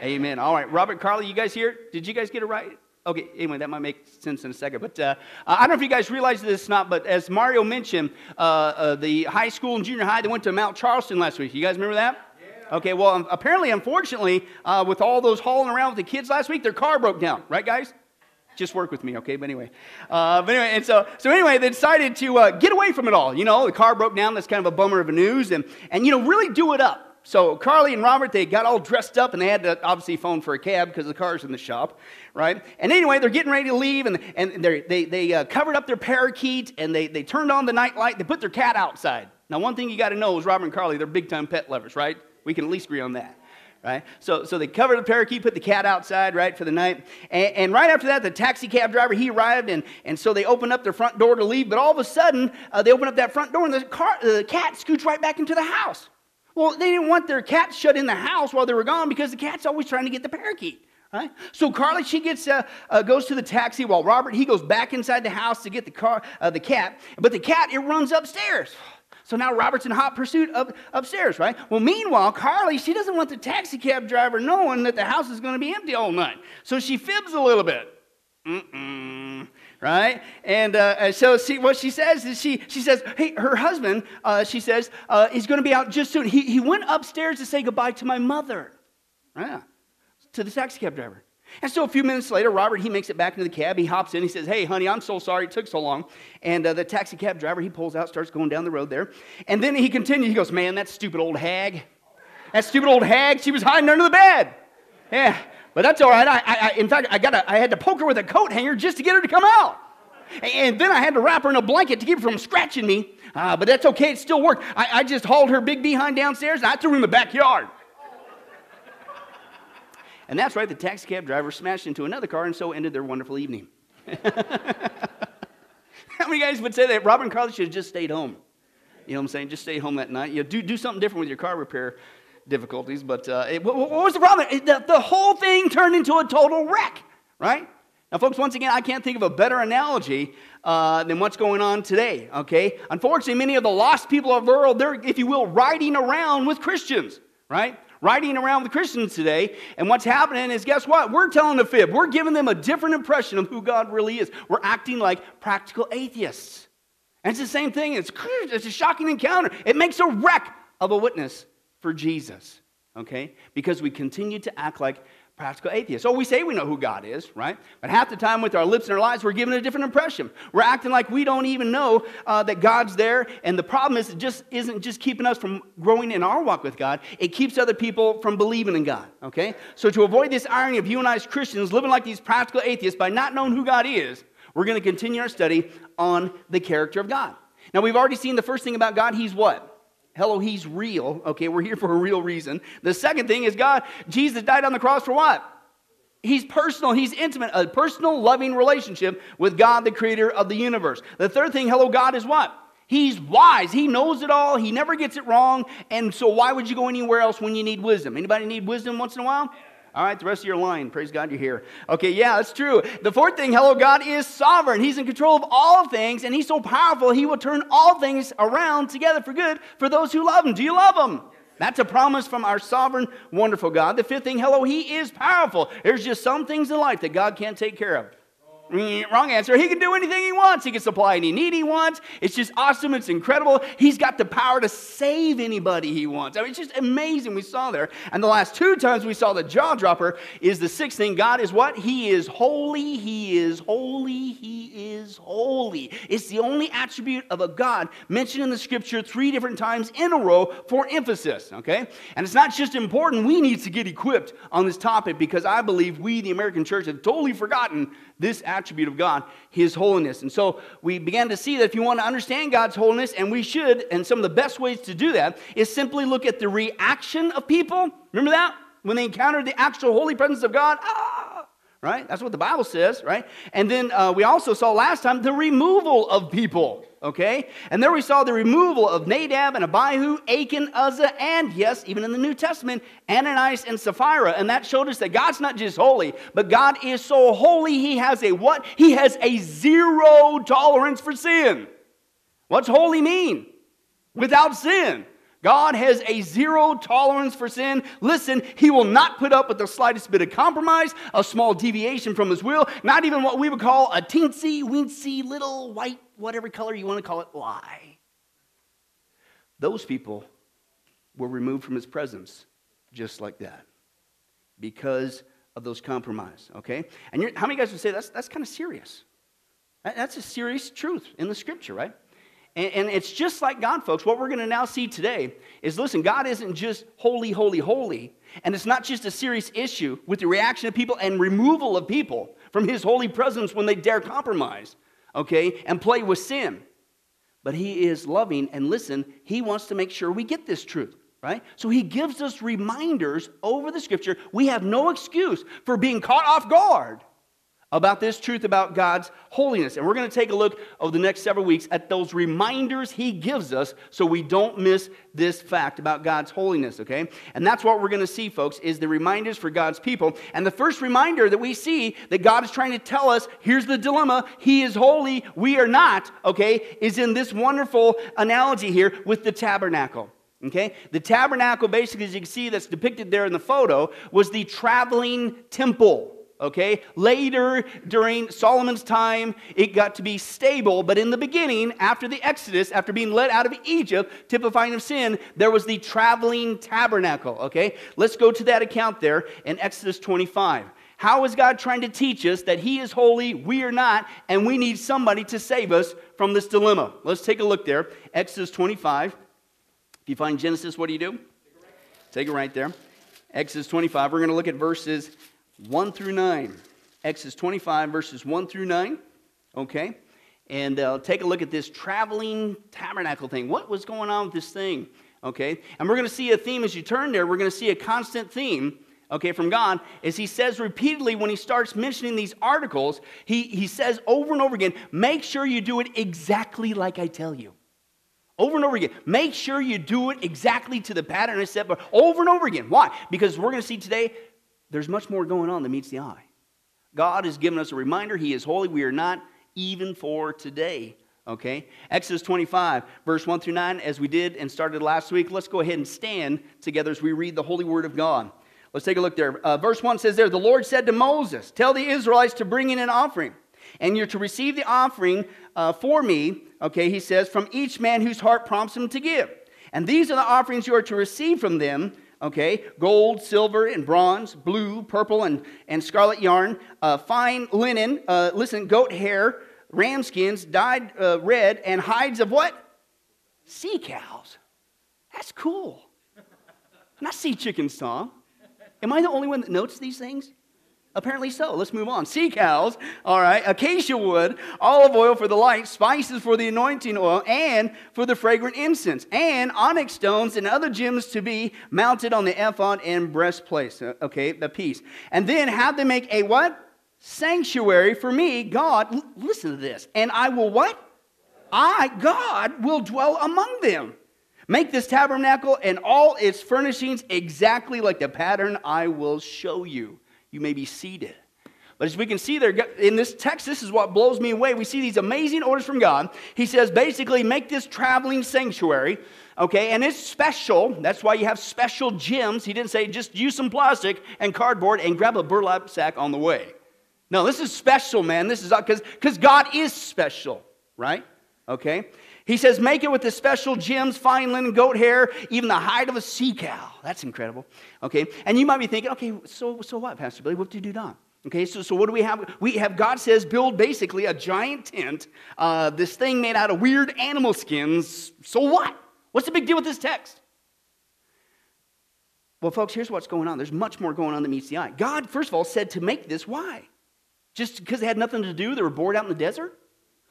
Amen. All right, Robert, Carly, you guys here? Did you guys get it right? Okay, anyway, that might make sense in a second. But uh, I don't know if you guys realize this or not, but as Mario mentioned, uh, uh, the high school and junior high, they went to Mount Charleston last week. You guys remember that? Okay, well, um, apparently, unfortunately, uh, with all those hauling around with the kids last week, their car broke down, right, guys? Just work with me, okay? But anyway, uh, but anyway, and so so anyway, they decided to uh, get away from it all. You know, the car broke down. That's kind of a bummer of a news, and and you know, really do it up. So Carly and Robert, they got all dressed up, and they had to obviously phone for a cab because the car's in the shop, right? And anyway, they're getting ready to leave, and and they they uh, covered up their parakeet, and they they turned on the night light. They put their cat outside. Now, one thing you got to know is Robert and Carly, they're big time pet lovers, right? We can at least agree on that right? So, so they covered the parakeet, put the cat outside, right, for the night. And, and, right after that, the taxi cab driver, he arrived, and, and so they opened up their front door to leave. But all of a sudden, uh, they opened up that front door, and the, car, the cat scoots right back into the house. Well, they didn't want their cat shut in the house while they were gone because the cat's always trying to get the parakeet. Right? So Carly, she gets uh, uh, goes to the taxi while Robert he goes back inside the house to get the car, uh, the cat. But the cat it runs upstairs. So now Robert's in hot pursuit up, upstairs, right? Well, meanwhile, Carly, she doesn't want the taxi cab driver knowing that the house is going to be empty all night. So she fibs a little bit. Mm-mm, right? And uh, so see, what she says is she, she says, hey, her husband, uh, she says, uh, is going to be out just soon. He, he went upstairs to say goodbye to my mother. Yeah, to the taxi cab driver. And so a few minutes later, Robert, he makes it back into the cab. He hops in. He says, Hey, honey, I'm so sorry it took so long. And uh, the taxi cab driver, he pulls out, starts going down the road there. And then he continues. He goes, Man, that stupid old hag. That stupid old hag, she was hiding under the bed. Yeah, but that's all right. I, I, in fact, I, got I had to poke her with a coat hanger just to get her to come out. And then I had to wrap her in a blanket to keep her from scratching me. Uh, but that's okay, it still worked. I, I just hauled her big behind downstairs and I threw her in the backyard. And that's right, the taxi cab driver smashed into another car and so ended their wonderful evening. How many guys would say that Robin Carly should have just stayed home? You know what I'm saying? Just stay home that night. You know, do, do something different with your car repair difficulties. But uh, it, what, what, was the problem? It, the, the whole thing turned into a total wreck, right? Now, folks, once again, I can't think of a better analogy uh, than what's going on today, okay? Unfortunately, many of the lost people of the world, they're, if you will, riding around with Christians, right? riding around with Christians today. And what's happening is, guess what? We're telling a fib. We're giving them a different impression of who God really is. We're acting like practical atheists. And it's the same thing. It's, it's a shocking encounter. It makes a wreck of a witness for Jesus, okay? Because we continue to act like practical atheists. Oh, we say we know who God is, right? But half the time with our lips and our lives, we're giving a different impression. We're acting like we don't even know uh, that God's there. And the problem is, it just isn't just keeping us from growing in our walk with God. It keeps other people from believing in God, okay? So to avoid this irony of you and I as Christians living like these practical atheists by not knowing who God is, we're going to continue our study on the character of God. Now, we've already seen the first thing about God. He's what? Hello, he's real. Okay, we're here for a real reason. The second thing is God, Jesus died on the cross for what? He's personal, he's intimate, a personal, loving relationship with God, the creator of the universe. The third thing, hello, God is what? He's wise. He knows it all. He never gets it wrong. And so why would you go anywhere else when you need wisdom? Anybody need wisdom once in a while? All right, the rest of your line. Praise God, you're here. Okay, yeah, that's true. The fourth thing, hello, God is sovereign. He's in control of all things, and He's so powerful, He will turn all things around together for good for those who love Him. Do you love Him? That's a promise from our sovereign, wonderful God. The fifth thing, hello, He is powerful. There's just some things in life that God can't take care of. Mm, wrong answer. He can do anything he wants. He can supply any need he wants. It's just awesome. It's incredible. He's got the power to save anybody he wants. I mean, it's just amazing. We saw there. And the last two times we saw the jaw dropper is the sixth thing. God is what? He is holy. He is holy. He is holy. It's the only attribute of a God mentioned in the scripture three different times in a row for emphasis. Okay? And it's not just important. We need to get equipped on this topic because I believe we, the American church, have totally forgotten this attribute of God, His holiness. And so we began to see that if you want to understand God's holiness, and we should, and some of the best ways to do that is simply look at the reaction of people. Remember that? When they encountered the actual holy presence of God, ah, right? That's what the Bible says, right? And then uh, we also saw last time the removal of people okay? And there we saw the removal of Nadab and Abihu, Achan, Uzzah, and yes, even in the New Testament, Ananias and Sapphira. And that showed us that God's not just holy, but God is so holy, He has a what? He has a zero tolerance for sin. What's holy mean? Without sin. God has a zero tolerance for sin. Listen, He will not put up with the slightest bit of compromise, a small deviation from His will, not even what we would call a teensy weensy little white, whatever color you want to call it, lie. Those people were removed from His presence just like that because of those compromise, okay? And how many guys would say that's, that's kind of serious? That's a serious truth in the scripture, right? And, and it's just like God, folks. What we're going to now see today is listen, God isn't just holy, holy, holy. And it's not just a serious issue with the reaction of people and removal of people from his holy presence when they dare compromise, okay, and play with sin. But he is loving, and listen, he wants to make sure we get this truth right? So he gives us reminders over the scripture. We have no excuse for being caught off guard about this truth about God's holiness. And we're going to take a look over the next several weeks at those reminders he gives us so we don't miss this fact about God's holiness, okay? And that's what we're going to see, folks, is the reminders for God's people. And the first reminder that we see that God is trying to tell us, here's the dilemma, he is holy, we are not, okay, is in this wonderful analogy here with the tabernacle. Okay? The tabernacle, basically, as you can see that's depicted there in the photo, was the traveling temple okay? Later, during Solomon's time, it got to be stable, but in the beginning, after the Exodus, after being led out of Egypt, typifying of sin, there was the traveling tabernacle, okay? Let's go to that account there in Exodus 25. How is God trying to teach us that He is holy, we are not, and we need somebody to save us from this dilemma? Let's take a look there. Exodus 25. If you find Genesis, what do you do? Take it right there. Exodus 25. We're going to look at verses 1 through 9. Exodus 25, verses 1 through 9. Okay? And uh, take a look at this traveling tabernacle thing. What was going on with this thing? Okay? And we're going to see a theme as you turn there. We're going to see a constant theme, okay, from God. As he says repeatedly when he starts mentioning these articles, he, he says over and over again, make sure you do it exactly like I tell you. Over and over again. Make sure you do it exactly to the pattern I set, but over and over again. Why? Because we're going to see today there's much more going on than meets the eye. God has given us a reminder He is holy. We are not even for today. Okay? Exodus 25, verse 1 through 9, as we did and started last week. Let's go ahead and stand together as we read the holy word of God. Let's take a look there. Uh, verse 1 says there, The Lord said to Moses, Tell the Israelites to bring in an offering, and you're to receive the offering uh, for me, okay, he says, from each man whose heart prompts him to give. And these are the offerings you are to receive from them okay? Gold, silver, and bronze, blue, purple, and, and scarlet yarn, uh, fine linen, uh, listen, goat hair, ram skins, dyed uh, red, and hides of what? Sea cows. That's cool. Not sea chickens, Tom. Am I the only one that notes these things? Apparently so. Let's move on. Sea cows, all right, acacia wood, olive oil for the light, spices for the anointing oil, and for the fragrant incense, and onyx stones and other gems to be mounted on the ephod and breastplate. Okay, the piece. And then have them make a what? Sanctuary for me, God. L- listen to this. And I will what? I, God, will dwell among them. Make this tabernacle and all its furnishings exactly like the pattern I will show you you may be seated. But as we can see there in this text, this is what blows me away. We see these amazing orders from God. He says, basically, make this traveling sanctuary, okay? And it's special. That's why you have special gems. He didn't say just use some plastic and cardboard and grab a burlap sack on the way. No, this is special, man. This is uh, because God is special, right? Okay? He says, make it with the special gems, fine linen, goat hair, even the hide of a sea cow. That's incredible. Okay, and you might be thinking, okay, so, so what, Pastor Billy? What did you do now? Okay, so, so what do we have? We have, God says, build basically a giant tent, uh, this thing made out of weird animal skins. So what? What's the big deal with this text? Well, folks, here's what's going on. There's much more going on than meets the eye. God, first of all, said to make this. Why? Just because they had nothing to do, they were bored out in the desert?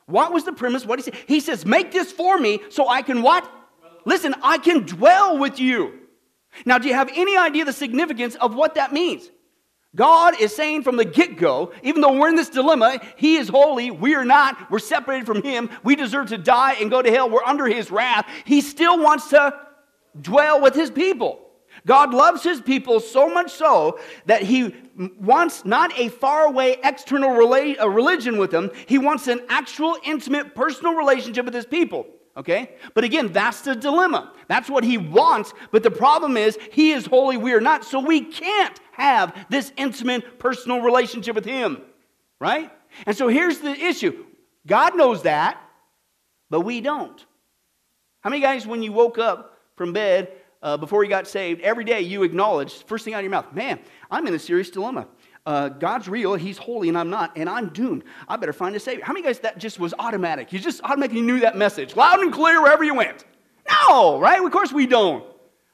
What was the premise? What he say? He says, Make this for me so I can what? Listen, I can dwell with you. Now, do you have any idea the significance of what that means? God is saying from the get go, even though we're in this dilemma, He is holy, we are not, we're separated from Him, we deserve to die and go to hell, we're under His wrath. He still wants to dwell with His people. God loves his people so much so that he wants not a faraway external rela- uh, religion with them, he wants an actual, intimate, personal relationship with his people. Okay? But again, that's the dilemma. That's what he wants. But the problem is, he is holy, we are not. So we can't have this intimate, personal relationship with him. Right? And so here's the issue God knows that, but we don't. How many guys, when you woke up from bed uh, before you got saved, every day you acknowledge, first thing out of your mouth, man, I'm in a serious dilemma. Uh, God's real, He's holy, and I'm not, and I'm doomed. I better find a Savior. How many guys that just was automatic? You just automatically knew that message, loud and clear wherever you went. No, right? Of course we don't.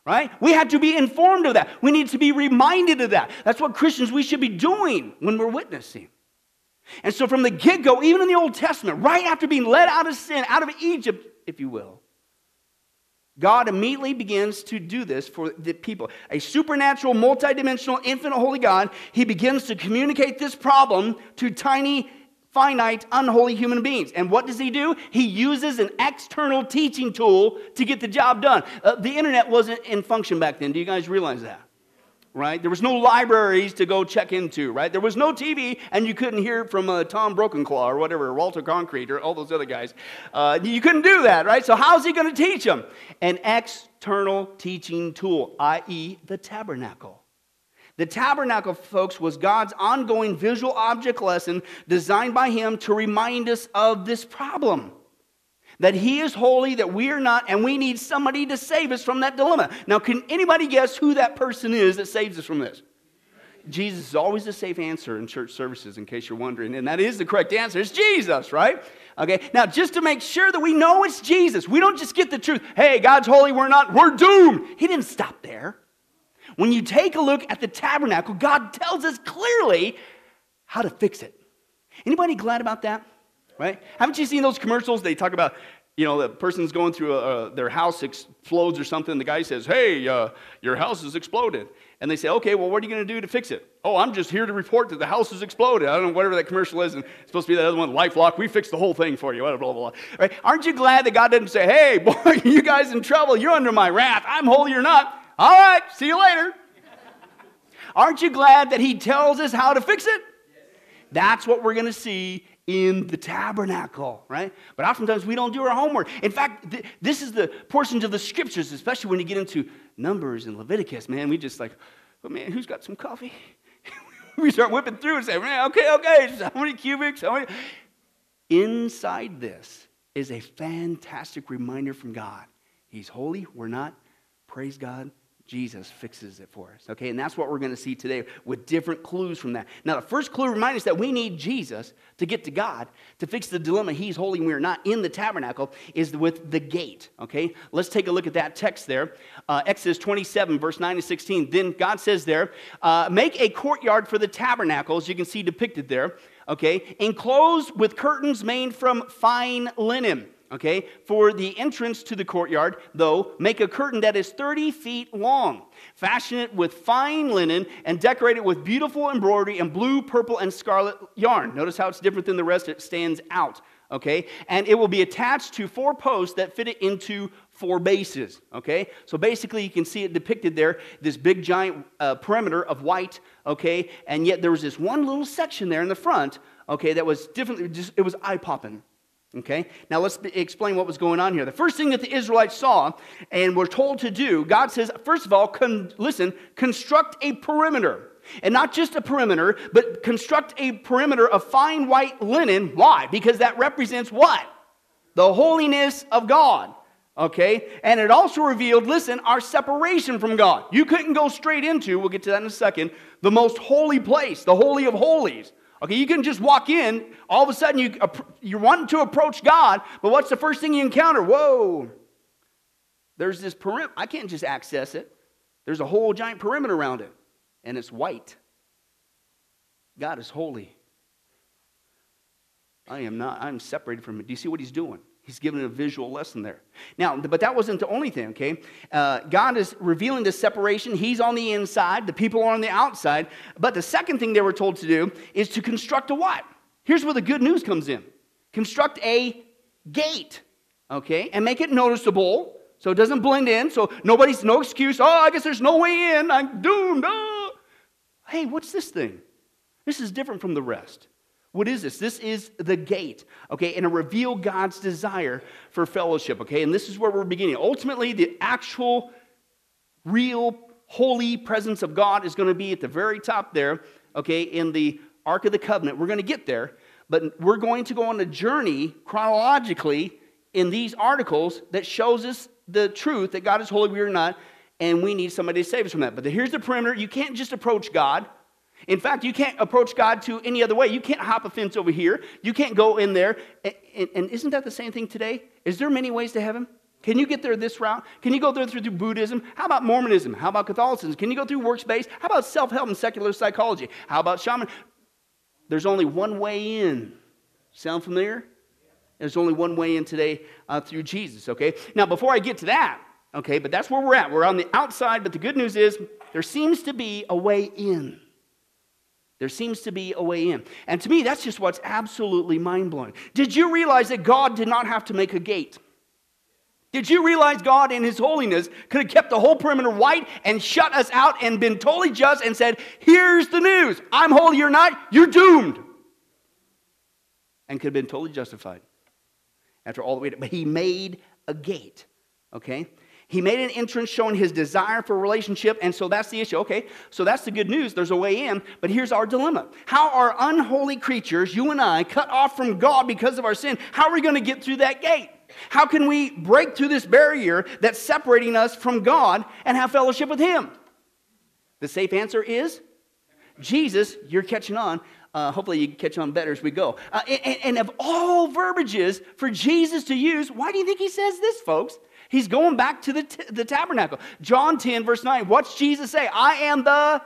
Right? We had to be informed of that. We need to be reminded of that. That's what Christians we should be doing when we're witnessing. And so, from the get go, even in the Old Testament, right after being led out of sin, out of Egypt, if you will, God immediately begins to do this for the people. A supernatural, multidimensional, infinite holy God, he begins to communicate this problem to tiny, finite, unholy human beings. And what does he do? He uses an external teaching tool to get the job done. Uh, the internet wasn't in function back then. Do you guys realize that? Right? There was no libraries to go check into, right? There was no TV, and you couldn't hear from uh, Tom Brokenclaw or whatever, Walter Concrete or all those other guys. Uh, you couldn't do that, right? So how's he going to teach them? An external teaching tool, i.e., the tabernacle. The tabernacle, folks, was God's ongoing visual object lesson designed by Him to remind us of this problem that he is holy, that we are not, and we need somebody to save us from that dilemma. Now, can anybody guess who that person is that saves us from this? Jesus is always a safe answer in church services, in case you're wondering. And that is the correct answer. It's Jesus, right? Okay, now just to make sure that we know it's Jesus, we don't just get the truth. Hey, God's holy, we're not, we're doomed. He didn't stop there. When you take a look at the tabernacle, God tells us clearly how to fix it. Anybody glad about that? Right? Haven't you seen those commercials? They talk about, you know, the person's going through a, a, their house explodes or something. The guy says, "Hey, uh, your house has exploded," and they say, "Okay, well, what are you going to do to fix it?" "Oh, I'm just here to report that the house has exploded." I don't know whatever that commercial is, and it's supposed to be that other one, LifeLock. We fixed the whole thing for you. Blah blah blah. Right? Aren't you glad that God didn't say, "Hey, boy, you guys in trouble? You're under my wrath. I'm holy or not." All right, see you later. Aren't you glad that He tells us how to fix it? That's what we're going to see in the tabernacle, right? But oftentimes we don't do our homework. In fact, th- this is the portions of the scriptures, especially when you get into Numbers and Leviticus, man, we just like, oh man, who's got some coffee? we start whipping through and say, man, okay, okay, how many cubits? How many? Inside this is a fantastic reminder from God. He's holy, we're not. Praise God, Jesus fixes it for us. Okay, and that's what we're going to see today with different clues from that. Now, the first clue reminds us that we need Jesus to get to God to fix the dilemma He's holy and we are not in the tabernacle is with the gate. Okay, let's take a look at that text there. Uh, Exodus 27, verse 9 to 16. Then God says there, uh, make a courtyard for the tabernacle, as you can see depicted there. Okay, enclosed with curtains made from fine linen Okay, for the entrance to the courtyard, though, make a curtain that is 30 feet long. Fashion it with fine linen and decorate it with beautiful embroidery and blue, purple, and scarlet yarn. Notice how it's different than the rest, it stands out. Okay, and it will be attached to four posts that fit it into four bases. Okay, so basically you can see it depicted there this big giant uh, perimeter of white. Okay, and yet there was this one little section there in the front. Okay, that was different, just, it was eye popping. Okay, now let's explain what was going on here. The first thing that the Israelites saw and were told to do, God says, first of all, con- listen, construct a perimeter. And not just a perimeter, but construct a perimeter of fine white linen. Why? Because that represents what? The holiness of God. Okay? And it also revealed, listen, our separation from God. You couldn't go straight into, we'll get to that in a second, the most holy place, the Holy of Holies. Okay, you can just walk in, all of a sudden you, you're wanting to approach God, but what's the first thing you encounter? Whoa, there's this perimeter. I can't just access it. There's a whole giant perimeter around it, and it's white. God is holy. I am not, I'm separated from it. Do you see what he's doing? He's given a visual lesson there. Now, but that wasn't the only thing, okay? Uh, God is revealing this separation. He's on the inside, the people are on the outside. But the second thing they were told to do is to construct a what? Here's where the good news comes in construct a gate, okay? And make it noticeable so it doesn't blend in, so nobody's no excuse. Oh, I guess there's no way in. I'm doomed. Oh. Hey, what's this thing? This is different from the rest. What is this? This is the gate, okay, and it reveal God's desire for fellowship, okay? And this is where we're beginning. Ultimately, the actual, real, holy presence of God is going to be at the very top there, okay, in the Ark of the Covenant. We're going to get there, but we're going to go on a journey chronologically in these articles that shows us the truth that God is holy, we are not, and we need somebody to save us from that. But here's the perimeter you can't just approach God in fact, you can't approach God to any other way. You can't hop a fence over here. You can't go in there. And, and, and, isn't that the same thing today? Is there many ways to heaven? Can you get there this route? Can you go there through, Buddhism? How about Mormonism? How about Catholicism? Can you go through works-based? How about self-help and secular psychology? How about shaman? There's only one way in. Sound familiar? There's only one way in today uh, through Jesus, okay? Now, before I get to that, okay, but that's where we're at. We're on the outside, but the good news is there seems to be a way in. There seems to be a way in. And to me, that's just what's absolutely mind blowing. Did you realize that God did not have to make a gate? Did you realize God, in His holiness, could have kept the whole perimeter white and shut us out and been totally just and said, Here's the news. I'm holy, you're not, you're doomed. And could have been totally justified after all the way. But He made a gate, okay? He made an entrance showing his desire for relationship, and so that's the issue. Okay, so that's the good news. There's a way in, but here's our dilemma. How are unholy creatures, you and I, cut off from God because of our sin? How are we going to get through that gate? How can we break through this barrier that's separating us from God and have fellowship with Him? The safe answer is Jesus. You're catching on. Uh, hopefully, you catch on better as we go. Uh, and, and of all verbiages for Jesus to use, why do you think He says this, folks? He's going back to the, t- the tabernacle. John 10, verse 9. What's Jesus say? I am the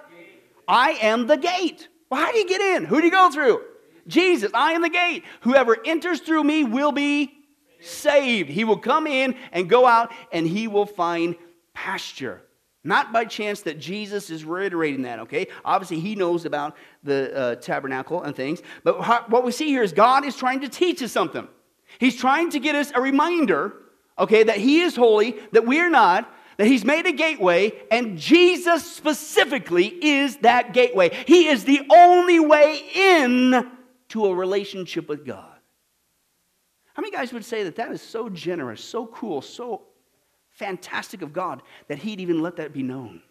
I am the gate. Well, how do you get in? Who do you go through? Jesus, I am the gate. Whoever enters through me will be saved. He will come in and go out and he will find pasture. Not by chance that Jesus is reiterating that, okay? Obviously, he knows about the uh, tabernacle and things. But what we see here is God is trying to teach us something. He's trying to get us a reminder okay, that He is holy, that we are not, that He's made a gateway, and Jesus specifically is that gateway. He is the only way in to a relationship with God. How many guys would say that that is so generous, so cool, so fantastic of God that He'd even let that be known?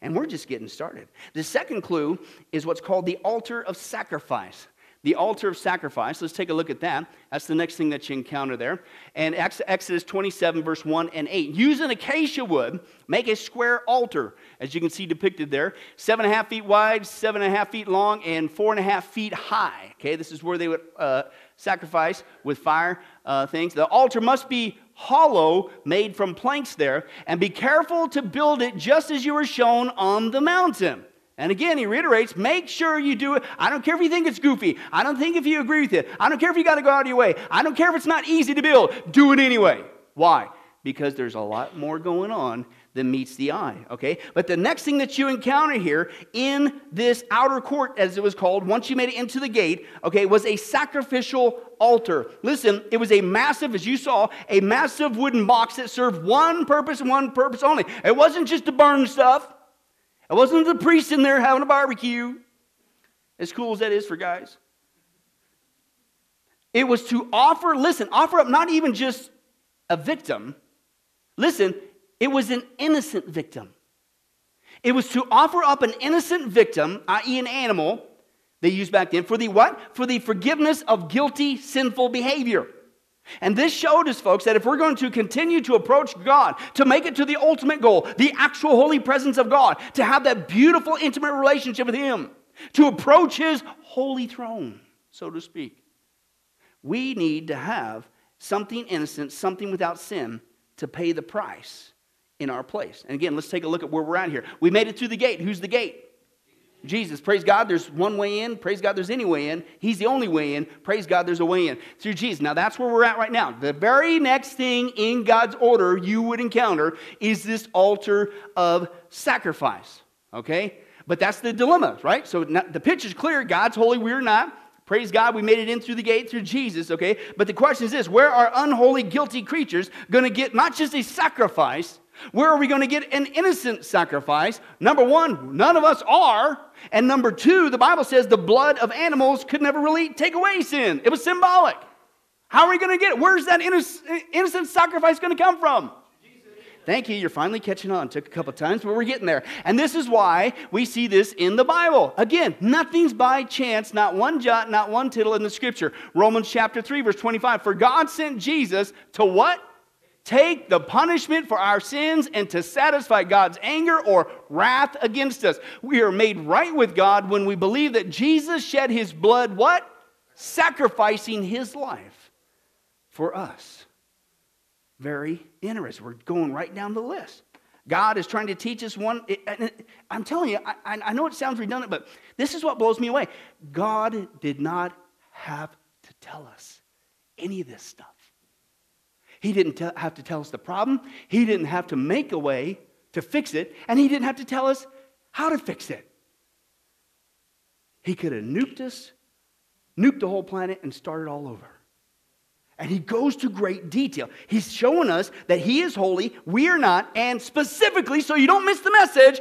And we're just getting started. The second clue is what's called the altar of sacrifice the altar of sacrifice. Let's take a look at that. That's the next thing that you encounter there. And Exodus 27, verse 1 and 8. Use an acacia wood, make a square altar, as you can see depicted there. Seven and a half feet wide, seven and a half feet long, and four and a half feet high. Okay, this is where they would uh, sacrifice with fire uh, things. The altar must be hollow, made from planks there, and be careful to build it just as you were shown on the mountain. And again, he reiterates make sure you do it. I don't care if you think it's goofy. I don't think if you agree with it. I don't care if you got to go out of your way. I don't care if it's not easy to build. Do it anyway. Why? Because there's a lot more going on than meets the eye, okay? But the next thing that you encounter here in this outer court, as it was called, once you made it into the gate, okay, was a sacrificial altar. Listen, it was a massive, as you saw, a massive wooden box that served one purpose and one purpose only. It wasn't just to burn stuff. It wasn't the priest in there having a barbecue, as cool as that is for guys. It was to offer, listen, offer up not even just a victim. Listen, it was an innocent victim. It was to offer up an innocent victim, i.e., an animal, they used back then, for the what? For the forgiveness of guilty, sinful behavior. And this showed us, folks, that if we're going to continue to approach God, to make it to the ultimate goal, the actual holy presence of God, to have that beautiful, intimate relationship with Him, to approach His holy throne, so to speak, we need to have something innocent, something without sin, to pay the price in our place. And again, let's take a look at where we're at here. We made it through the gate. Who's the gate? Jesus. Praise God, there's one way in. Praise God, there's any way in. He's the only way in. Praise God, there's a way in. Through Jesus. Now, that's where we're at right now. The very next thing in God's order you would encounter is this altar of sacrifice. Okay? But that's the dilemma, right? So the picture's clear. God's holy, we're not. Praise God, we made it in through the gate through Jesus, okay? But the question is this where are unholy, guilty creatures going to get not just a sacrifice, Where are we going to get an innocent sacrifice? Number one, none of us are. And number two, the Bible says the blood of animals could never really take away sin, it was symbolic. How are we going to get it? Where's that innocent sacrifice going to come from? Thank you. You're finally catching on. Took a couple times, but we're getting there. And this is why we see this in the Bible. Again, nothing's by chance, not one jot, not one tittle in the scripture. Romans chapter 3, verse 25. For God sent Jesus to what? Take the punishment for our sins and to satisfy God's anger or wrath against us. We are made right with God when we believe that Jesus shed his blood, what? Sacrificing his life for us. Very interesting. We're going right down the list. God is trying to teach us one. I'm telling you, I, know it sounds redundant, but this is what blows me away. God did not have to tell us any of this stuff. He didn't have to tell us the problem, He didn't have to make a way to fix it, and He didn't have to tell us how to fix it. He could have nuked us, nuked the whole planet, and started all over. And he goes to great detail. He's showing us that he is holy, we are not, and specifically, so you don't miss the message,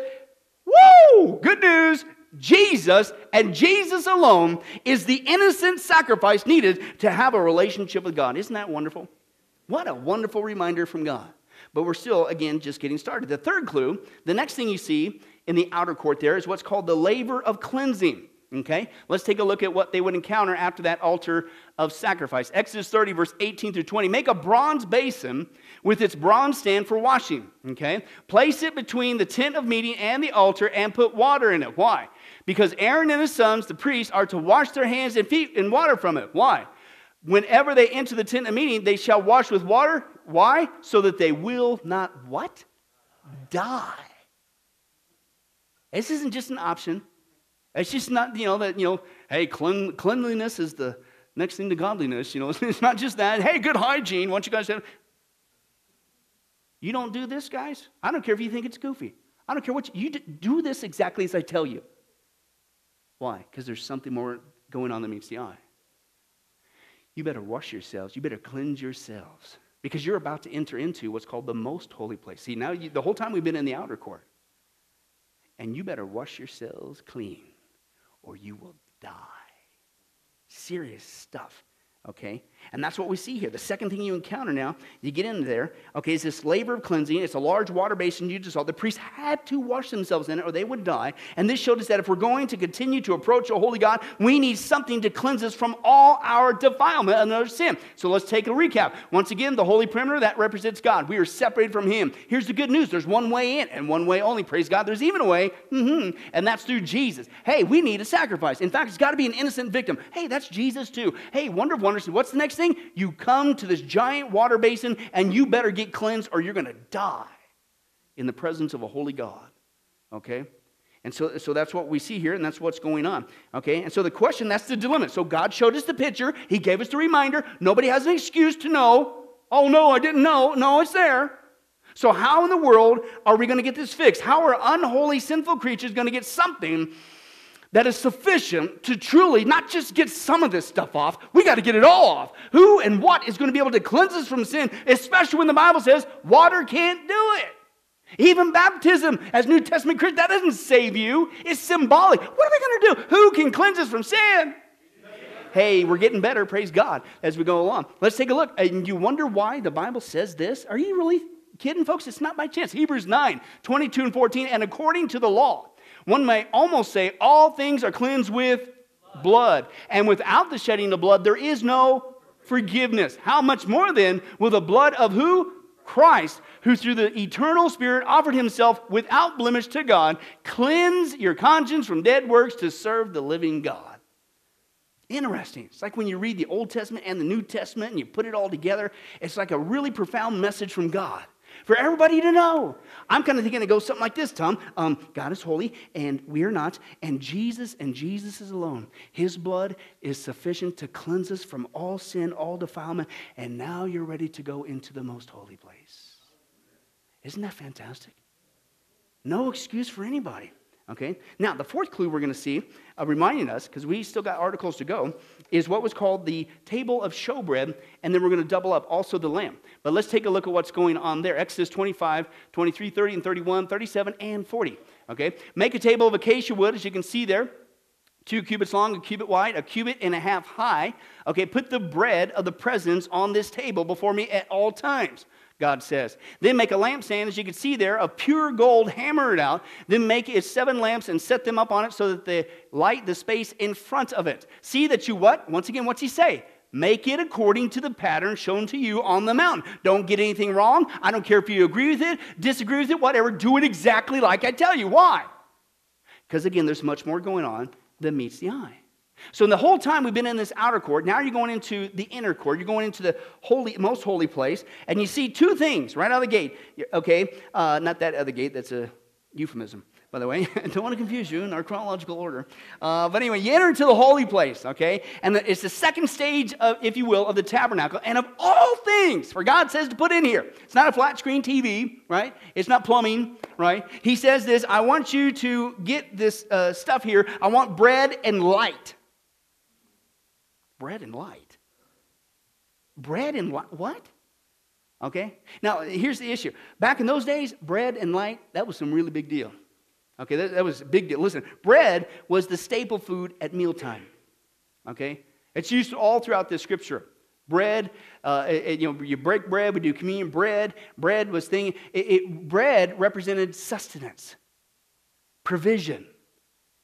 woo! Good news. Jesus and Jesus alone is the innocent sacrifice needed to have a relationship with God. Isn't that wonderful? What a wonderful reminder from God. But we're still, again, just getting started. The third clue, the next thing you see in the outer court there is what's called the laver of cleansing. Okay, let's take a look at what they would encounter after that altar of sacrifice. Exodus 30, verse 18 through 20. Make a bronze basin with its bronze stand for washing. Okay, place it between the tent of meeting and the altar and put water in it. Why? Because Aaron and his sons, the priests, are to wash their hands and feet in water from it. Why? Whenever they enter the tent of meeting, they shall wash with water. Why? So that they will not what? Die. This isn't just an option. It's just not, you know, that, you know, hey, clean, cleanliness is the next thing to godliness. You know, it's not just that. Hey, good hygiene. Why don't you guys have. You don't do this, guys? I don't care if you think it's goofy. I don't care what you, you do this exactly as I tell you. Why? Because there's something more going on than meets the eye. You better wash yourselves. You better cleanse yourselves because you're about to enter into what's called the most holy place. See, now you, the whole time we've been in the outer court, and you better wash yourselves clean or you will die. Serious stuff okay? And that's what we see here. The second thing you encounter now, you get into there, okay, is this laver of cleansing. It's a large water basin you just saw. The priests had to wash themselves in it or they would die. And this showed us that if we're going to continue to approach a holy God, we need something to cleanse us from all our defilement and our sin. So let's take a recap. Once again, the holy perimeter, that represents God. We are separated from Him. Here's the good news there's one way in and one way only. Praise God. There's even a way, mm-hmm, and that's through Jesus. Hey, we need a sacrifice. In fact, it's got to be an innocent victim. Hey, that's Jesus too. Hey, wonder of wonders. What's the next thing? You come to this giant water basin and you better get cleansed or you're going to die in the presence of a holy God. Okay? And so, so that's what we see here, and that's what's going on. Okay? And so the question, that's the dilemma. So God showed us the picture, He gave us the reminder. Nobody has an excuse to know. Oh, no, I didn't know. No, it's there. So, how in the world are we going to get this fixed? How are unholy, sinful creatures going to get something that is sufficient to truly not just get some of this stuff off, we got to get it all off. Who and what is going to be able to cleanse us from sin, especially when the Bible says water can't do it? Even baptism, as New Testament Christians, that doesn't save you. It's symbolic. What are we going to do? Who can cleanse us from sin? Hey, we're getting better, praise God, as we go along. Let's take a look. And you wonder why the Bible says this? Are you really kidding, folks? It's not by chance. Hebrews 9, 22 and 14. And according to the law, one may almost say all things are cleansed with blood. And without the shedding of blood, there is no forgiveness. How much more then will the blood of who? Christ, who through the eternal Spirit offered himself without blemish to God, cleanse your conscience from dead works to serve the living God. Interesting. It's like when you read the Old Testament and the New Testament and you put it all together, it's like a really profound message from God for everybody to know. I'm kind of thinking it goes something like this, Tom. Um, God is holy, and we are not. And Jesus and Jesus is alone. His blood is sufficient to cleanse us from all sin, all defilement. And now you're ready to go into the most holy place. Isn't that fantastic? No excuse for anybody. Okay? Now, the fourth clue we're going to see, uh, reminding us, because we still got articles to go, is what was called the table of showbread, and then we're going to double up also the lamb. But let's take a look at what's going on there. Exodus 25, 23, 30, and 31, 37, and 40. Okay? Make a table of acacia wood, as you can see there two cubits long, a cubit wide, a cubit and a half high. Okay, put the bread of the presence on this table before me at all times. God says. Then make a lampstand, as you can see there, of pure gold, hammer it out. Then make it seven lamps and set them up on it so that they light the space in front of it. See that you what? Once again, what's he say? Make it according to the pattern shown to you on the mountain. Don't get anything wrong. I don't care if you agree with it, disagree with it, whatever. Do it exactly like I tell you. Why? Because again, there's much more going on than meets the eye. So, in the whole time we've been in this outer court, now you're going into the inner court. You're going into the holy, most holy place, and you see two things right out of the gate. Okay, uh, not that other gate. That's a euphemism, by the way. Don't want to confuse you in our chronological order. Uh, but anyway, you enter into the holy place. Okay, and the, it's the second stage, of, if you will, of the tabernacle. And of all things, for God says to put in here, it's not a flat screen TV, right? It's not plumbing, right? He says this: I want you to get this uh, stuff here. I want bread and light bread and light. Bread and light. What? Okay? Now, here's the issue. Back in those days, bread and light, that was some really big deal. Okay, that, that was a big deal. Listen, bread was the staple food at mealtime. Okay? It's used all throughout the scripture. Bread, uh, it, you know, you break bread, we do communion. Bread, bread was thing. It, it, bread represented sustenance, provision,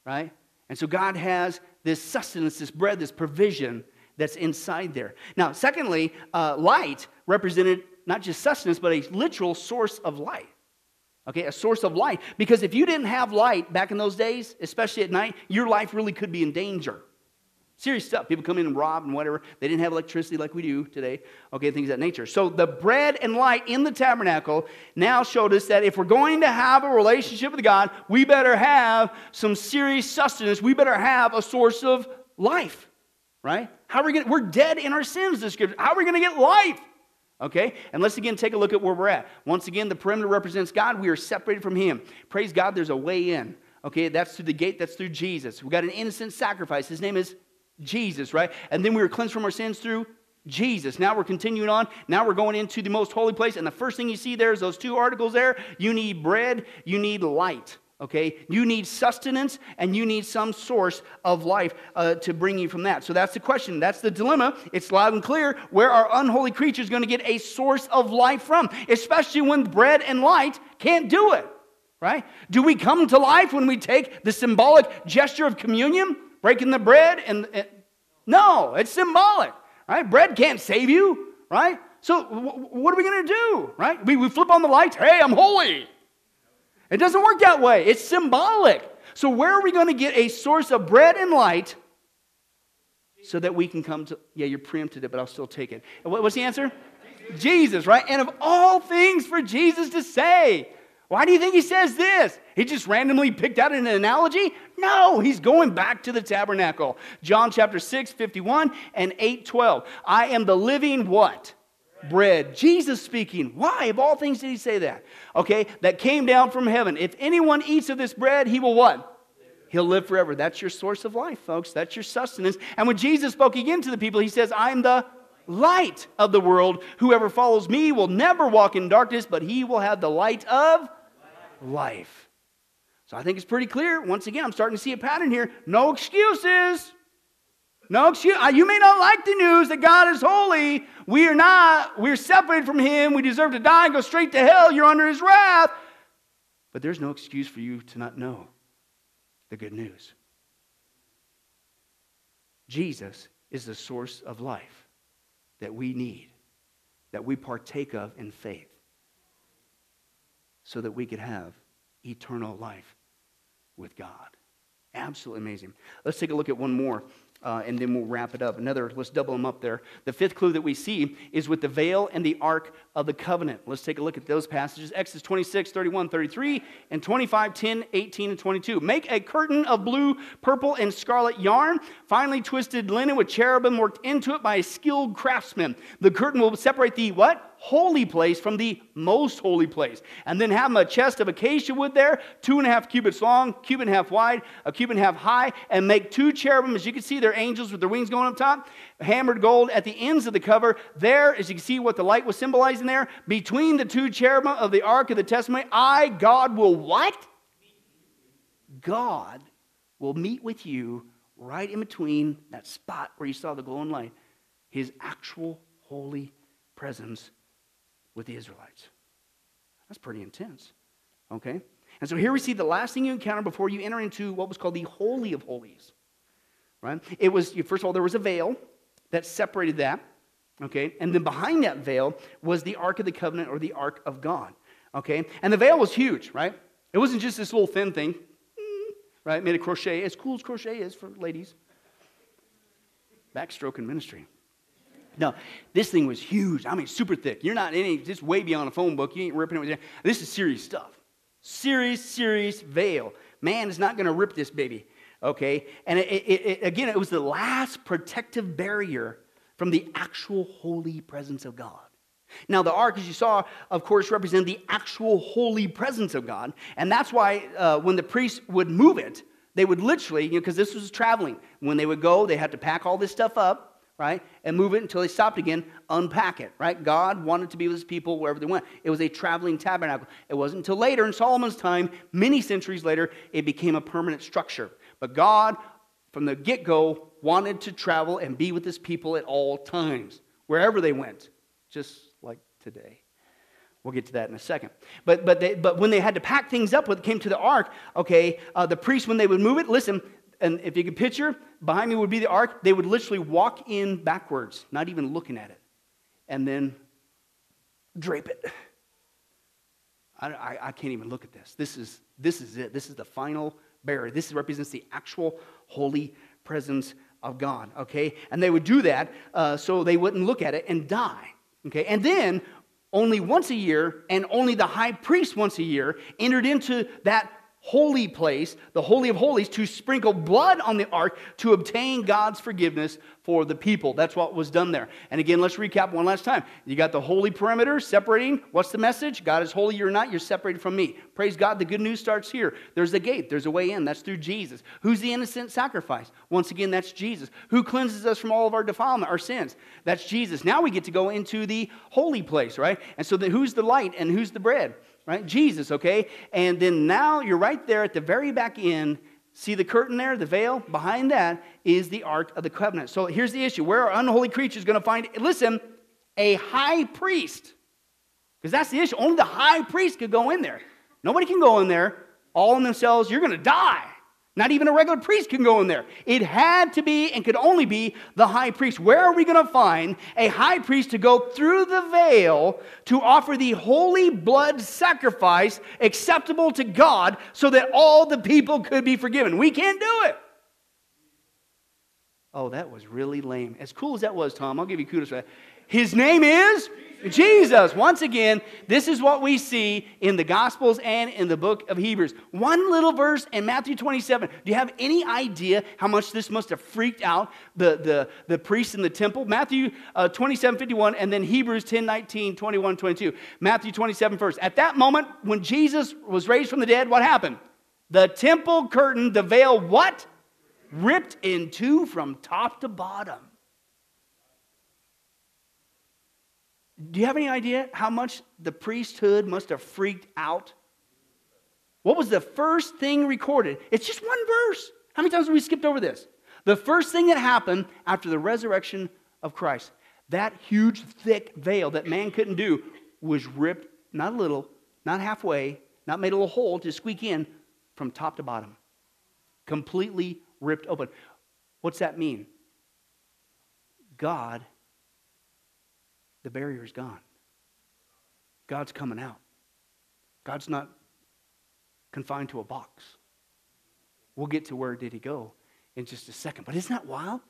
right? And so God has this sustenance, this bread, this provision that's inside there. Now, secondly, uh, light represented not just sustenance, but a literal source of light. Okay, a source of light. Because if you didn't have light back in those days, especially at night, your life really could be in danger. Serious stuff. People come in and rob and whatever. They didn't have electricity like we do today. Okay, things that nature. So the bread and light in the tabernacle now showed us that if we're going to have a relationship with God, we better have some serious sustenance. We better have a source of life. Right? How are we going? We're dead in our sins. The scripture. How are we going to get life? Okay? And let's again take a look at where we're at. Once again, the perimeter represents God. We are separated from Him. Praise God, there's a way in. Okay, that's through the gate, that's through Jesus. We got an innocent sacrifice. His name is Jesus, right? And then we were cleansed from our sins through Jesus. Now we're continuing on. Now we're going into the most holy place. And the first thing you see there is those two articles there. You need bread, you need light. Okay? You need sustenance and you need some source of life uh, to bring you from that. So that's the question. That's the dilemma. It's loud and clear. Where are unholy creatures going to get a source of life from? Especially when bread and light can't do it. Right? Do we come to life when we take the symbolic gesture of communion? Breaking the bread and, and no, it's symbolic, right? Bread can't save you, right? So w- what are we going to do, right? We, we flip on the lights. Hey, I'm holy. It doesn't work that way. It's symbolic. So where are we going to get a source of bread and light so that we can come to? Yeah, you're preempted it, but I'll still take it. What, what's the answer? Jesus. Jesus, right? And of all things for Jesus to say, why do you think he says this? He just randomly picked out an analogy? No, he's going back to the tabernacle. John chapter 6, 51 and 8, 12. I am the living what? Bread. Jesus speaking. Why, of all things, did he say that? Okay, that came down from heaven. If anyone eats of this bread, he will what? He'll live forever. That's your source of life, folks. That's your sustenance. And when Jesus spoke again to the people, he says, I'm the light of the world. Whoever follows me will never walk in darkness, but he will have the light of life. So I think it's pretty clear. Once again, I'm starting to see a pattern here. No excuses. No excuse. You may not like the news that God is holy. We are not. We're separated from Him. We deserve to die and go straight to hell. You're under His wrath. But there's no excuse for you to not know the good news. Jesus is the source of life that we need, that we partake of in faith so that we could have eternal life with God. Absolutely amazing. Let's take a look at one more uh, and then we'll wrap it up. Another, let's double them up there. The fifth clue that we see is with the veil and the ark of the covenant. Let's take a look at those passages Exodus 26, 31, 33, and 25, 10, 18, and 22. Make a curtain of blue, purple, and scarlet yarn, finely twisted linen with cherubim worked into it by a skilled craftsman. The curtain will separate the what? Holy place from the most holy place. And then have a chest of acacia wood there, two and a half cubits long, cubit and a half wide, a cubit and a half high, and make two cherubim. As you can see, they're angels with their wings going up top, hammered gold at the ends of the cover. There, as you can see what the light was symbolizing there, between the two cherubim of the ark of the testimony, I, God, will what? God will meet with you right in between that spot where you saw the glowing light, his actual holy presence with the Israelites. That's pretty intense. Okay? And so here we see the last thing you encounter before you enter into what was called the Holy of Holies. Right? It was, first of all, there was a veil that separated that. Okay? And then behind that veil was the Ark of the Covenant or the Ark of God. Okay? And the veil was huge, right? It wasn't just this little thin thing, right? Made of crochet, as cool as crochet is for ladies. Backstroking ministry. No, this thing was huge. I mean, super thick. You're not any, just way beyond a phone book. You ain't ripping it with your, This is serious stuff. Serious, serious veil. Man is not going to rip this baby, okay? And it, it, it, again, it was the last protective barrier from the actual holy presence of God. Now, the ark, as you saw, of course, represented the actual holy presence of God. And that's why uh, when the priest would move it, they would literally, because you know, because this was traveling, when they would go, they had to pack all this stuff up right? And move it until they stopped again, unpack it, right? God wanted to be with his people wherever they went. It was a traveling tabernacle. It wasn't until later in Solomon's time, many centuries later, it became a permanent structure. But God, from the get go, wanted to travel and be with his people at all times, wherever they went, just like today. We'll get to that in a second. But, but, they, but when they had to pack things up when it came to the ark, okay, uh, the priests, when they would move it, listen, and if you could picture, behind me would be the ark. They would literally walk in backwards, not even looking at it, and then drape it. I, I, I can't even look at this. This is, this is it. This is the final barrier. This represents the actual holy presence of God, okay? And they would do that uh, so they wouldn't look at it and die, okay? And then only once a year, and only the high priest once a year, entered into that holy place, the Holy of Holies, to sprinkle blood on the ark to obtain God's forgiveness for the people. That's what was done there. And again, let's recap one last time. You got the holy perimeter separating. What's the message? God is holy, you're not, you're separated from me. Praise God, the good news starts here. There's a gate, there's a way in. That's through Jesus. Who's the innocent sacrifice? Once again, that's Jesus. Who cleanses us from all of our defilement, our sins? That's Jesus. Now we get to go into the holy place, right? And so then who's the light and who's the bread? Right? Jesus, okay? And then now you're right there at the very back end. See the curtain there, the veil? Behind that is the Ark of the Covenant. So here's the issue where are unholy creatures going to find, listen, a high priest? Because that's the issue. Only the high priest could go in there. Nobody can go in there all in themselves. You're going to die. Not even a regular priest can go in there. It had to be and could only be the high priest. Where are we going to find a high priest to go through the veil to offer the holy blood sacrifice acceptable to God so that all the people could be forgiven? We can't do it. Oh, that was really lame. As cool as that was, Tom, I'll give you kudos for that. His name is Jesus. Once again, this is what we see in the Gospels and in the book of Hebrews. One little verse in Matthew 27. Do you have any idea how much this must have freaked out the, the, the priests in the temple? Matthew uh, 27, 51, and then Hebrews 10, 19, 21, 22. Matthew 27 first. At that moment, when Jesus was raised from the dead, what happened? The temple curtain, the veil, what? Ripped in two from top to bottom. Do you have any idea how much the priesthood must have freaked out? What was the first thing recorded? It's just one verse. How many times have we skipped over this? The first thing that happened after the resurrection of Christ, that huge, thick veil that man couldn't do was ripped, not a little, not halfway, not made a little hole to squeak in, from top to bottom. Completely ripped open. What's that mean? God the barrier is gone. God's coming out. God's not confined to a box. We'll get to where did he go in just a second. But isn't that wild?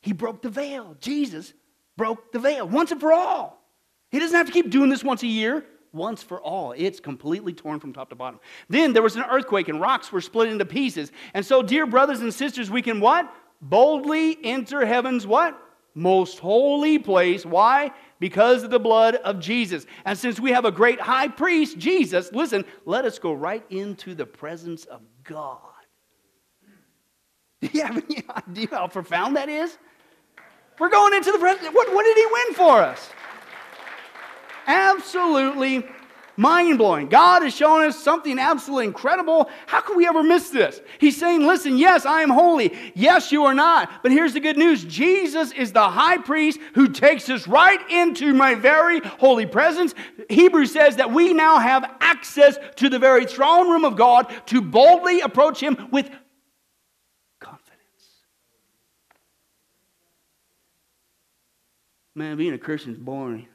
He broke the veil. Jesus broke the veil once and for all. He doesn't have to keep doing this once a year. Once for all. It's completely torn from top to bottom. Then there was an earthquake and rocks were split into pieces. And so, dear brothers and sisters, we can what? Boldly enter heaven's what? Most holy place. Why? Because of the blood of Jesus. And since we have a great high priest, Jesus, listen, let us go right into the presence of God. Do you have any idea how profound that is? We're going into the presence. What, what did he win for us? absolutely mind blowing. God has shown us something absolutely incredible. How can we ever miss this? He's saying, Listen, yes, I am holy. Yes, you are not. But here's the good news Jesus is the high priest who takes us right into my very holy presence. Hebrews says that we now have access to the very throne room of God to boldly approach Him with confidence. Man, being a Christian is boring.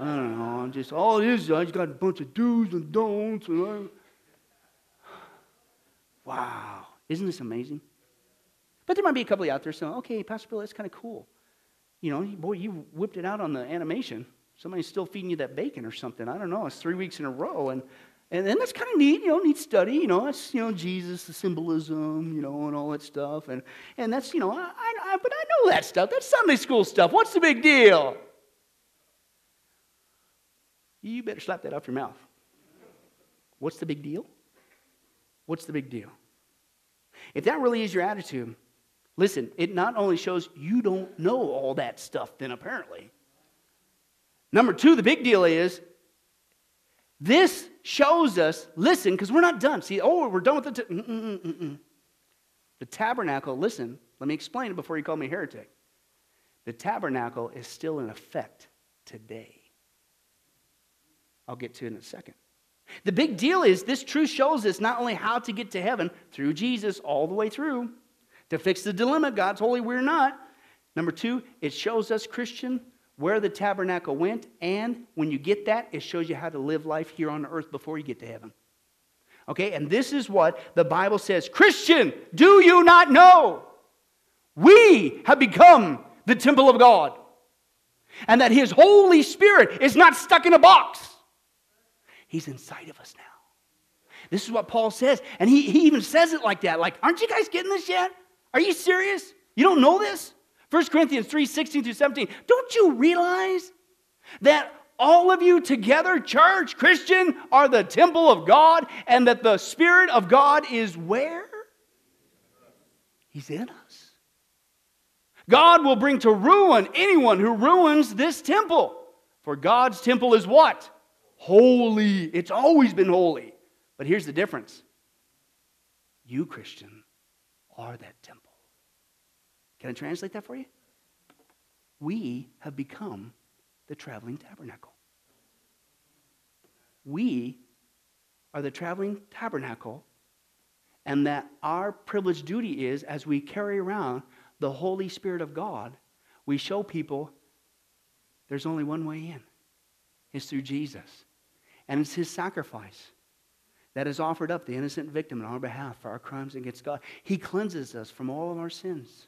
I don't know. I'm just all it is. I just got a bunch of do's and don'ts. And I... Wow, isn't this amazing? But there might be a couple out there saying, "Okay, Pastor Bill, that's kind of cool." You know, boy, you whipped it out on the animation. Somebody's still feeding you that bacon or something. I don't know. It's three weeks in a row, and and then that's kind of neat. You know, neat study. You know, that's you know Jesus, the symbolism, you know, and all that stuff, and and that's you know, I, I but I know that stuff. That's Sunday school stuff. What's the big deal? You better slap that off your mouth. What's the big deal? What's the big deal? If that really is your attitude, listen, it not only shows you don't know all that stuff, then apparently. Number two, the big deal is this shows us, listen, because we're not done. See, oh, we're done with the. T- mm, mm, mm, the tabernacle, listen, let me explain it before you call me heretic. The tabernacle is still in effect today. I'll get to in a second. The big deal is this truth shows us not only how to get to heaven through Jesus all the way through, to fix the dilemma God's holy, we're not. Number two, it shows us, Christian, where the tabernacle went, and when you get that, it shows you how to live life here on earth before you get to heaven. Okay, and this is what the Bible says Christian, do you not know? We have become the temple of God, and that His Holy Spirit is not stuck in a box. He's inside of us now. This is what Paul says. And he, he even says it like that. Like, aren't you guys getting this yet? Are you serious? You don't know this? 1 Corinthians 3 16 through 17. Don't you realize that all of you together, church, Christian, are the temple of God and that the Spirit of God is where? He's in us. God will bring to ruin anyone who ruins this temple. For God's temple is what? Holy. It's always been holy. But here's the difference you, Christian, are that temple. Can I translate that for you? We have become the traveling tabernacle. We are the traveling tabernacle, and that our privileged duty is as we carry around the Holy Spirit of God, we show people there's only one way in. It's through Jesus. And it's his sacrifice that has offered up the innocent victim on our behalf for our crimes against God. He cleanses us from all of our sins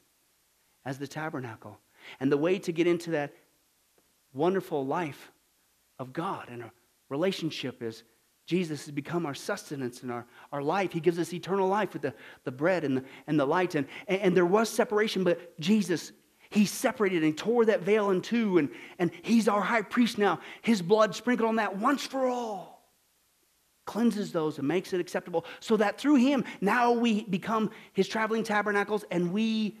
as the tabernacle. And the way to get into that wonderful life of God and a relationship is Jesus has become our sustenance and our, our life. He gives us eternal life with the, the bread and the, and the light. And, and, and there was separation, but Jesus he separated and tore that veil in two, and, and he's our high priest now. His blood sprinkled on that once for all cleanses those and makes it acceptable so that through him now we become his traveling tabernacles and we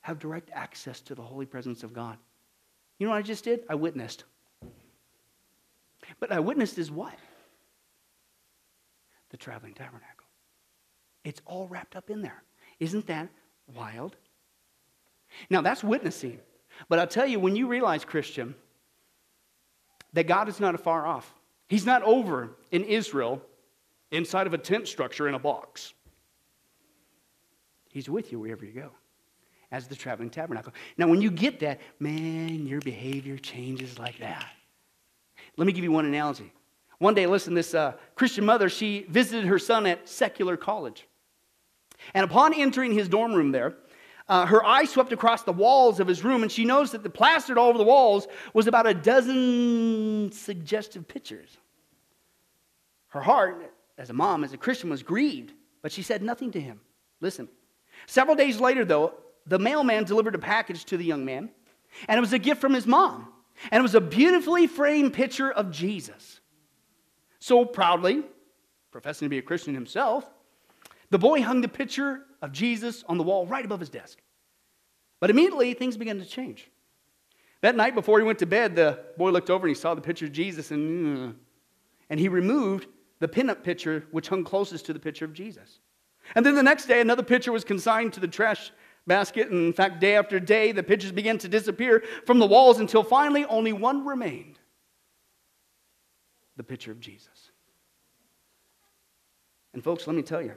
have direct access to the holy presence of God. You know what I just did? I witnessed. But I witnessed is what? The traveling tabernacle. It's all wrapped up in there. Isn't that wild? Now, that's witnessing. But I'll tell you, when you realize, Christian, that God is not far off, He's not over in Israel inside of a tent structure in a box. He's with you wherever you go as the traveling tabernacle. Now, when you get that, man, your behavior changes like that. Let me give you one analogy. One day, listen, this uh, Christian mother, she visited her son at secular college. And upon entering his dorm room there, uh, her eye swept across the walls of his room, and she noticed that the plastered all over the walls was about a dozen suggestive pictures. Her heart, as a mom, as a Christian, was grieved, but she said nothing to him. Listen. Several days later, though, the mailman delivered a package to the young man, and it was a gift from his mom. And it was a beautifully framed picture of Jesus. So proudly, professing to be a Christian himself, the boy hung the picture of Jesus on the wall right above his desk. But immediately, things began to change. That night before he went to bed, the boy looked over and he saw the picture of Jesus and, uh, and he removed the pinup picture which hung closest to the picture of Jesus. And then the next day, another picture was consigned to the trash basket. And in fact, day after day, the pictures began to disappear from the walls until finally only one remained the picture of Jesus. And folks, let me tell you,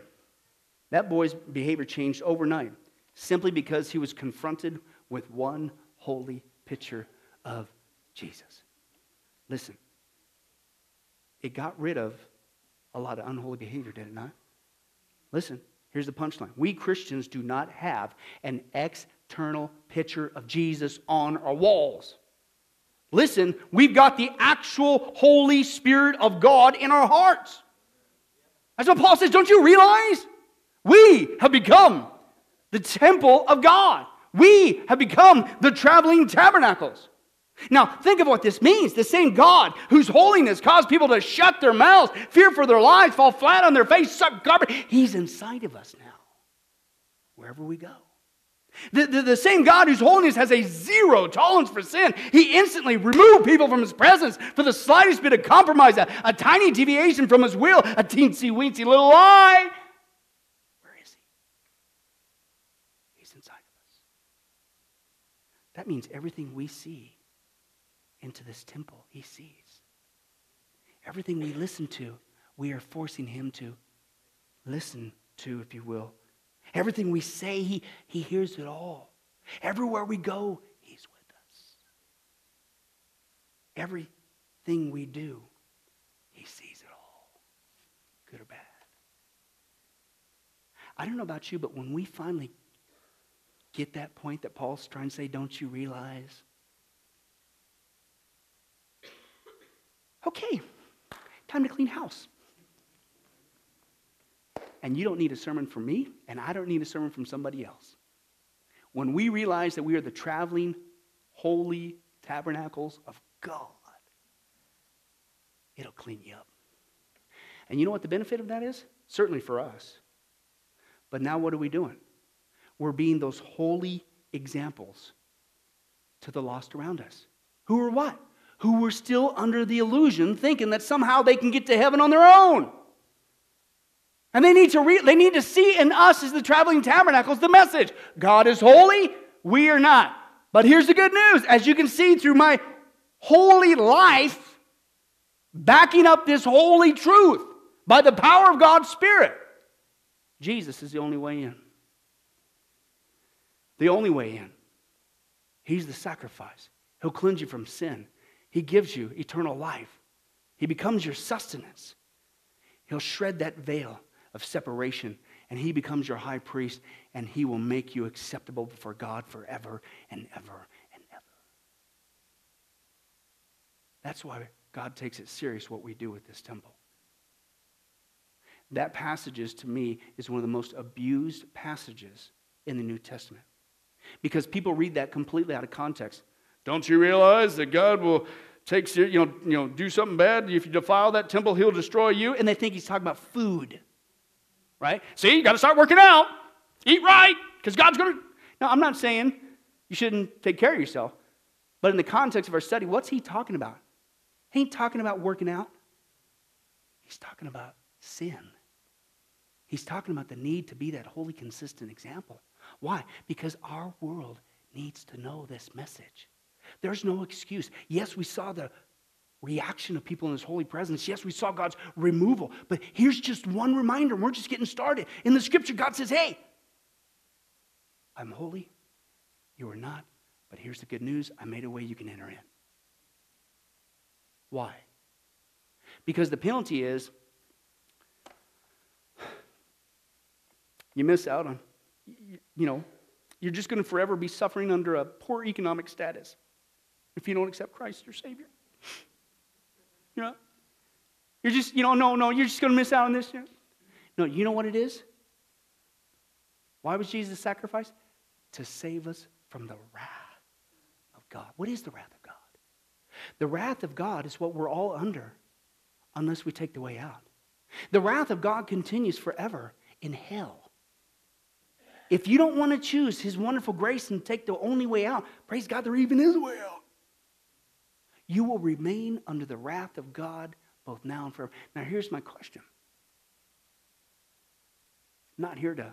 that boy's behavior changed overnight simply because he was confronted with one holy picture of Jesus. Listen, it got rid of a lot of unholy behavior, did it not? Listen, here's the punchline. We Christians do not have an external picture of Jesus on our walls. Listen, we've got the actual Holy Spirit of God in our hearts. That's what Paul says. Don't you realize? We have become the temple of God. We have become the traveling tabernacles. Now, think of what this means. The same God whose holiness caused people to shut their mouths, fear for their lives, fall flat on their face, suck garbage, He's inside of us now, wherever we go. The, the, the, same God whose holiness has a zero tolerance for sin, He instantly removed people from His presence for the slightest bit of compromise, a, a tiny deviation from His will, a teensy weensy little lie. That means everything we see into this temple, he sees. Everything we listen to, we are forcing him to listen to, if you will. Everything we say, he, he hears it all. Everywhere we go, he's with us. Everything we do, he sees it all, good or bad. I don't know about you, but when we finally get that point that Paul's trying to say, don't you realize? Okay, time to clean house. And you don't need a sermon from me, and I don't need a sermon from somebody else. When we realize that we are the traveling, holy tabernacles of God, it'll clean you up. And you know what the benefit of that is? Certainly for us. But now what are we doing? We're being those holy examples to the lost around us. Who are what? Who were still under the illusion thinking that somehow they can get to heaven on their own. And they need to re- they need to see in us as the traveling tabernacles the message. God is holy, we are not. But here's the good news. As you can see through my holy life, backing up this holy truth by the power of God's Spirit, Jesus is the only way in the only way in. He's the sacrifice. He'll cleanse you from sin. He gives you eternal life. He becomes your sustenance. He'll shred that veil of separation, and He becomes your high priest, and He will make you acceptable before God forever and ever and ever. That's why God takes it serious what we do with this temple. That passage is, to me, is one of the most abused passages in the New Testament because people read that completely out of context. Don't you realize that God will take you know, you know, do something bad? If you defile that temple, he'll destroy you. And they think he's talking about food. Right? See, you got to start working out. Eat right, because God's going to. Now, I'm not saying you shouldn't take care of yourself. But in the context of our study, what's he talking about? He ain't talking about working out. He's talking about sin. He's talking about the need to be that holy, consistent example. Why? Because our world needs to know this message. There's no excuse. Yes, we saw the reaction of people in his holy presence. Yes, we saw God's removal. But here's just one reminder. We're just getting started. In the scripture, God says, Hey, I'm holy. You are not. But here's the good news I made a way you can enter in. Why? Because the penalty is you miss out on you know, You're just going to forever be suffering under a poor economic status if you don't accept Christ your Savior. You know? You're just, you know, no, no, you're just going to miss out on this. you No, you know what it is? Why was Jesus sacrificed? To save us from the wrath of God. What is the wrath of God? The wrath of God is what we're all under unless we take the way out. The wrath of God continues forever in hell. If you don't want to choose His wonderful grace and take the only way out, praise God, there even is a way out. You will remain under the wrath of God both now and forever. Now, here's my question. I'm not here to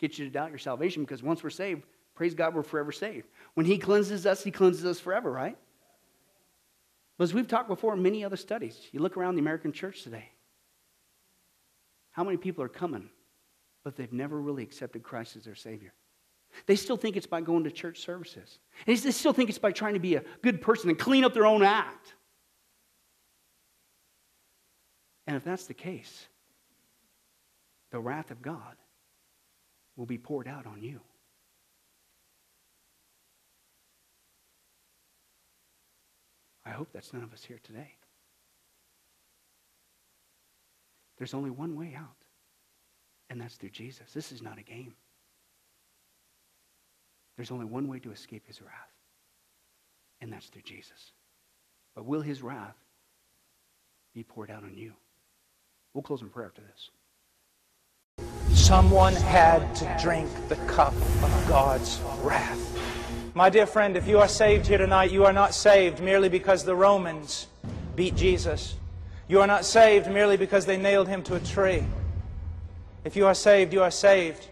get you to doubt your salvation because once we're saved, praise God, we're forever saved. When He cleanses us, He cleanses us forever, right? But as we've talked before in many other studies, you look around the American church today, how many people are coming, but they've never really accepted Christ as their Savior? They still think it's by going to church services. And they still think it's by trying to be a good person and clean up their own act. And if that's the case, the wrath of God will be poured out on you. I hope that's none of us here today. There's only one way out, and that's through Jesus. This is not a game. There's only one way to escape his wrath, and that's through Jesus. But will his wrath be poured out on you? We'll close in prayer after this. Someone had to drink the cup of God's wrath. My dear friend, if you are saved here tonight, you are not saved merely because the Romans beat Jesus. You are not saved merely because they nailed him to a tree. If you are saved, you are saved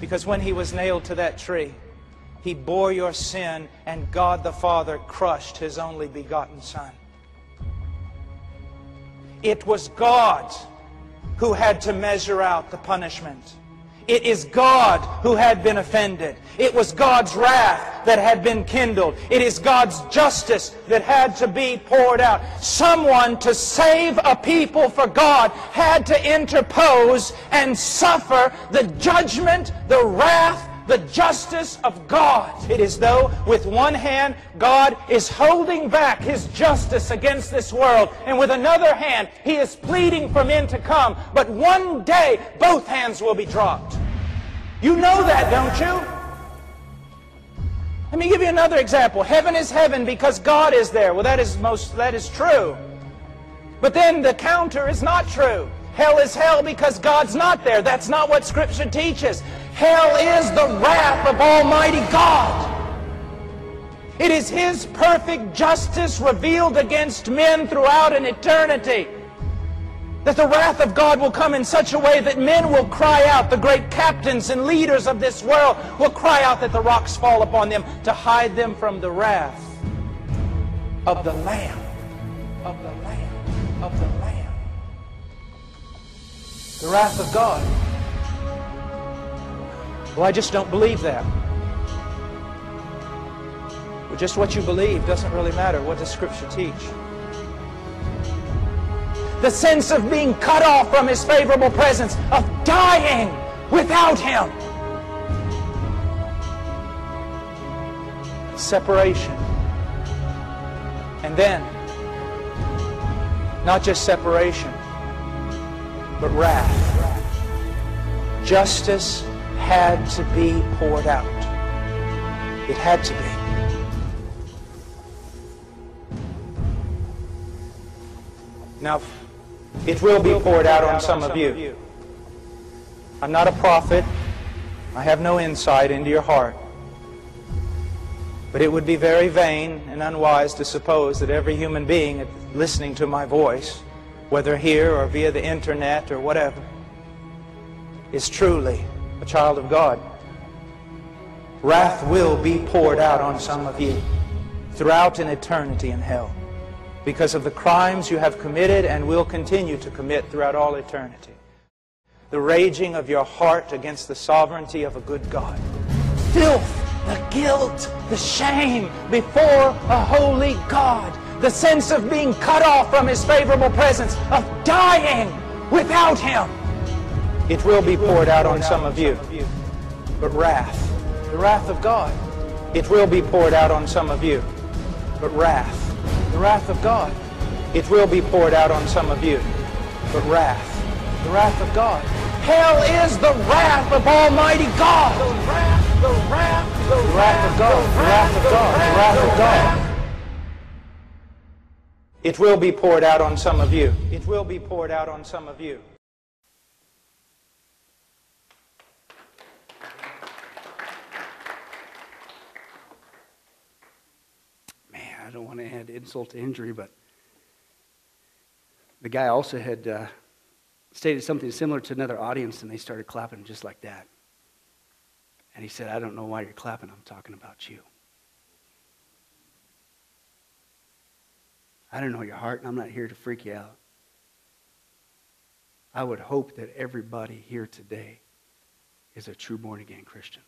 because when he was nailed to that tree, he bore your sin and God the Father crushed his only begotten Son. It was God who had to measure out the punishment. It is God who had been offended. It was God's wrath that had been kindled. It is God's justice that had to be poured out. Someone to save a people for God had to interpose and suffer the judgment, the wrath, the justice of God. It is though with one hand God is holding back his justice against this world, and with another hand he is pleading for men to come. But one day both hands will be dropped. You know that, don't you? Let me give you another example. Heaven is heaven because God is there. Well, that is most that is true. But then the counter is not true. Hell is hell because God's not there. That's not what Scripture teaches. Hell is the wrath of Almighty God. It is His perfect justice revealed against men throughout an eternity. That the wrath of God will come in such a way that men will cry out, the great captains and leaders of this world will cry out that the rocks fall upon them to hide them from the wrath of the Lamb, of the Lamb, of the Lamb. The wrath of God well, I just don't believe that. Well, just what you believe doesn't really matter. What does Scripture teach? The sense of being cut off from His favorable presence, of dying without Him. Separation. And then, not just separation, but wrath. Justice had to be poured out. It had to be. Now, it will be poured out on some of you. I'm not a prophet. I have no insight into your heart. But it would be very vain and unwise to suppose that every human being listening to my voice, whether here or via the internet or whatever, is truly a child of God. Wrath will be poured out on some of you throughout an eternity in hell because of the crimes you have committed and will continue to commit throughout all eternity. The raging of your heart against the sovereignty of a good God. Filth, the guilt, the shame before a holy God. The sense of being cut off from His favorable presence, of dying without Him. It will be poured out on some of you. But wrath, the wrath of God. It will be poured out on some of you. But wrath, the wrath of God. It will be poured out on some of you. But wrath, the wrath of God. Hell is the wrath of Almighty God. The wrath, the wrath, the wrath of God. The wrath of God. The wrath of God. It will be poured out on some of you. It will be poured out on some of you. Man, I don't want to add insult to injury, but the guy also had uh, stated something similar to another audience, and they started clapping just like that. And he said, I don't know why you're clapping. I'm talking about you. I don't know your heart, and I'm not here to freak you out. I would hope that everybody here today is a true born again Christian.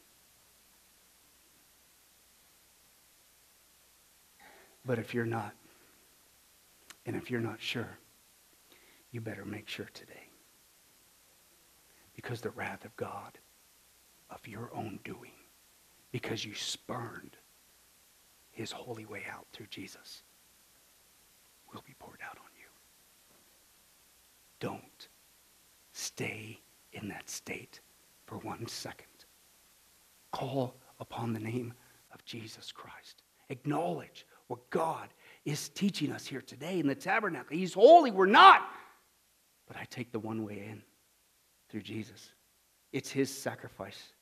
But if you're not, and if you're not sure, you better make sure today. Because the wrath of God, of your own doing, because you spurned his holy way out through Jesus, will be poured out on you. Don't stay in that state for one second. Call upon the name of Jesus Christ. Acknowledge what God is teaching us here today in the tabernacle. He's holy, we're not. But I take the one way in through Jesus. It's His sacrifice,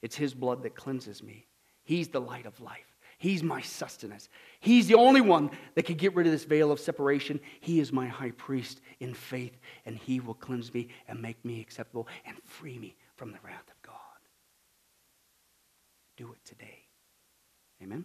it's His blood that cleanses me. He's the light of life. He's my sustenance. He's the only one that can get rid of this veil of separation. He is my high priest in faith, and He will cleanse me and make me acceptable and free me from the wrath of God. Do it today. Amen.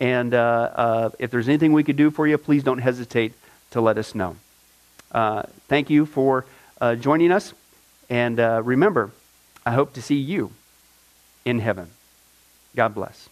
And uh, uh, if there's anything we could do for you, please don't hesitate to let us know. Uh, thank you for joining us. And remember, I hope to see you in heaven. God bless.